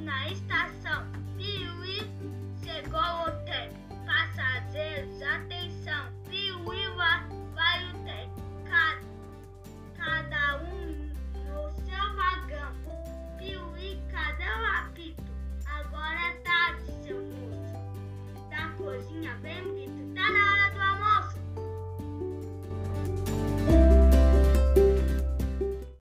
na estação Piuí chegou o trem. Passageiros, atenção, Piuí vai, vai o trem. Cada, cada um no seu vagão. Piuí, cadê o apito? Agora tá tarde, seu moço. Da cozinha bem